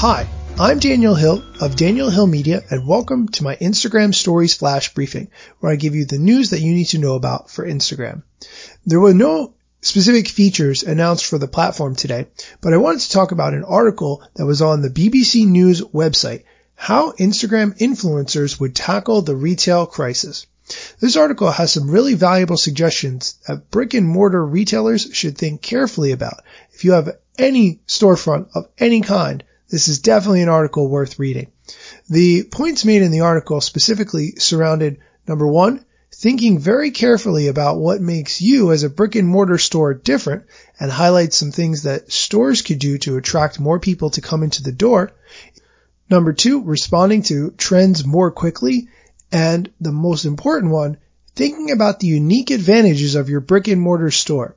Hi, I'm Daniel Hill of Daniel Hill Media and welcome to my Instagram Stories Flash Briefing, where I give you the news that you need to know about for Instagram. There were no specific features announced for the platform today, but I wanted to talk about an article that was on the BBC News website, how Instagram influencers would tackle the retail crisis. This article has some really valuable suggestions that brick and mortar retailers should think carefully about. If you have any storefront of any kind, this is definitely an article worth reading. The points made in the article specifically surrounded number one, thinking very carefully about what makes you as a brick and mortar store different and highlights some things that stores could do to attract more people to come into the door. Number two, responding to trends more quickly. And the most important one, thinking about the unique advantages of your brick and mortar store.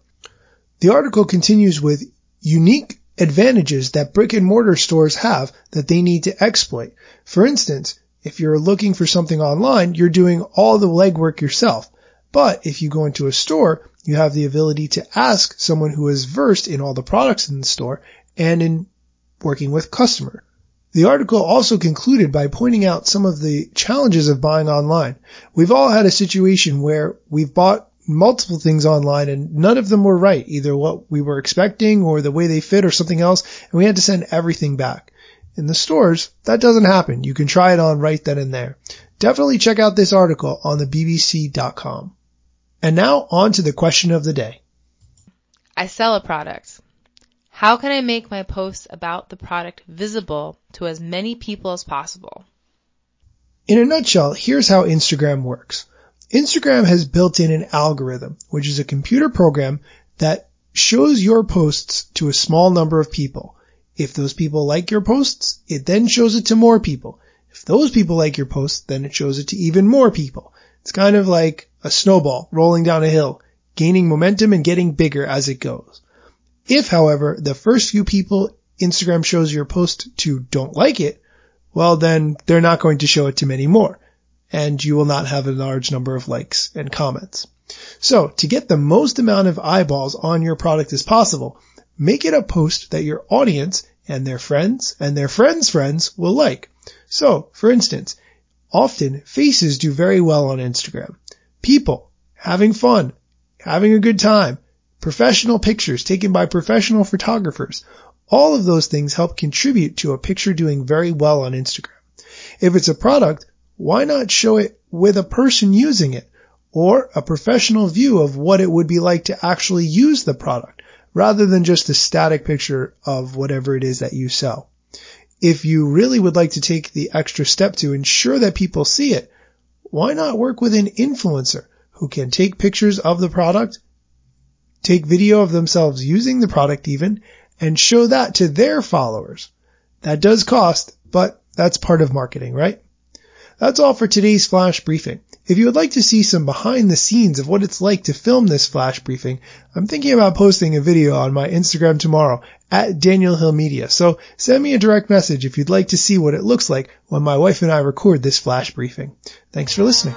The article continues with unique advantages that brick and mortar stores have that they need to exploit. For instance, if you're looking for something online, you're doing all the legwork yourself. But if you go into a store, you have the ability to ask someone who is versed in all the products in the store and in working with customer. The article also concluded by pointing out some of the challenges of buying online. We've all had a situation where we've bought multiple things online and none of them were right, either what we were expecting or the way they fit or something else, and we had to send everything back. In the stores, that doesn't happen. You can try it on right then and there. Definitely check out this article on the bbc.com. And now on to the question of the day. I sell a product. How can I make my posts about the product visible to as many people as possible? In a nutshell, here's how Instagram works. Instagram has built in an algorithm, which is a computer program that shows your posts to a small number of people. If those people like your posts, it then shows it to more people. If those people like your posts, then it shows it to even more people. It's kind of like a snowball rolling down a hill, gaining momentum and getting bigger as it goes. If, however, the first few people Instagram shows your post to don't like it, well then they're not going to show it to many more and you will not have a large number of likes and comments. So to get the most amount of eyeballs on your product as possible, make it a post that your audience and their friends and their friends' friends will like. So, for instance, often faces do very well on Instagram. People having fun, having a good time, professional pictures taken by professional photographers. All of those things help contribute to a picture doing very well on Instagram. If it's a product, why not show it with a person using it or a professional view of what it would be like to actually use the product rather than just a static picture of whatever it is that you sell. If you really would like to take the extra step to ensure that people see it, why not work with an influencer who can take pictures of the product, take video of themselves using the product even, and show that to their followers? That does cost, but that's part of marketing, right? That's all for today's flash briefing. If you would like to see some behind the scenes of what it's like to film this flash briefing, I'm thinking about posting a video on my Instagram tomorrow at Daniel Hill Media. So send me a direct message if you'd like to see what it looks like when my wife and I record this flash briefing. Thanks for listening.